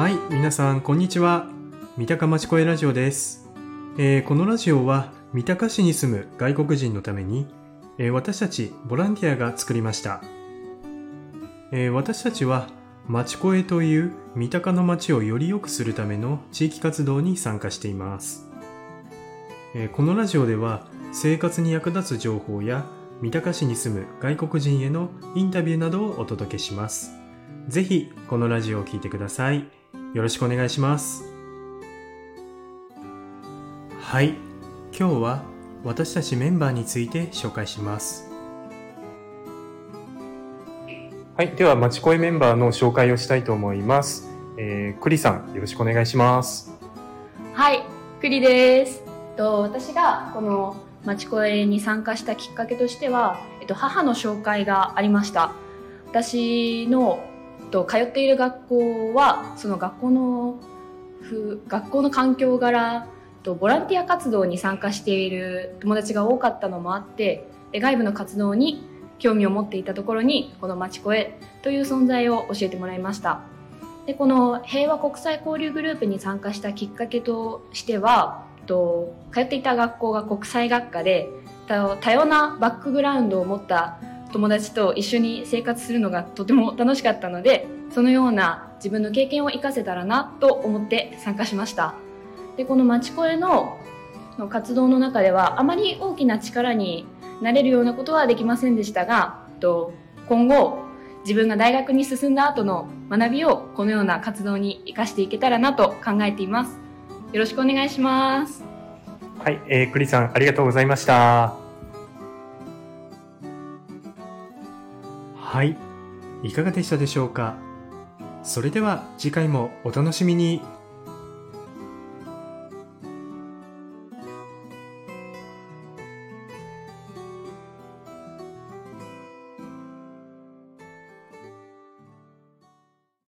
はい、皆さん、こんにちは。三鷹町声ラジオです。えーこのラジオは、三鷹市に住む外国人のために、えー私たちボランティアが作りました。えー私たちは、町声という三鷹の町をより良くするための地域活動に参加しています。えこのラジオでは、生活に役立つ情報や、三鷹市に住む外国人へのインタビューなどをお届けします。ぜひ、このラジオを聴いてください。よろしくお願いします。はい、今日は私たちメンバーについて紹介します。はい、では、まちこいメンバーの紹介をしたいと思います。えー、クリさん、よろしくお願いします。はい、栗です。と私がこの町声に参加したきっかけとしては、えっと母の紹介がありました。私のと通っている学校はその学校の学校の環境柄とボランティア活動に参加している友達が多かったのもあって、で外部の活動に興味を持っていたところにこの町声という存在を教えてもらいました。でこの平和国際交流グループに参加したきっかけとしてはと通っていた学校が国際学科で多様なバックグラウンドを持った友達と一緒に生活するのがとても楽しかったのでそのような自分の経験を活かせたらなと思って参加しましたでこの町声のの活動の中ではあまり大きな力になれるようなことはできませんでしたがと今後自分が大学に進んだ後の学びをこのような活動に生かしていけたらなと考えています。よろしくお願いします。はい、えー、クリさん、ありがとうございました。はい、いかがでしたでしょうか？それでは次回もお楽しみに。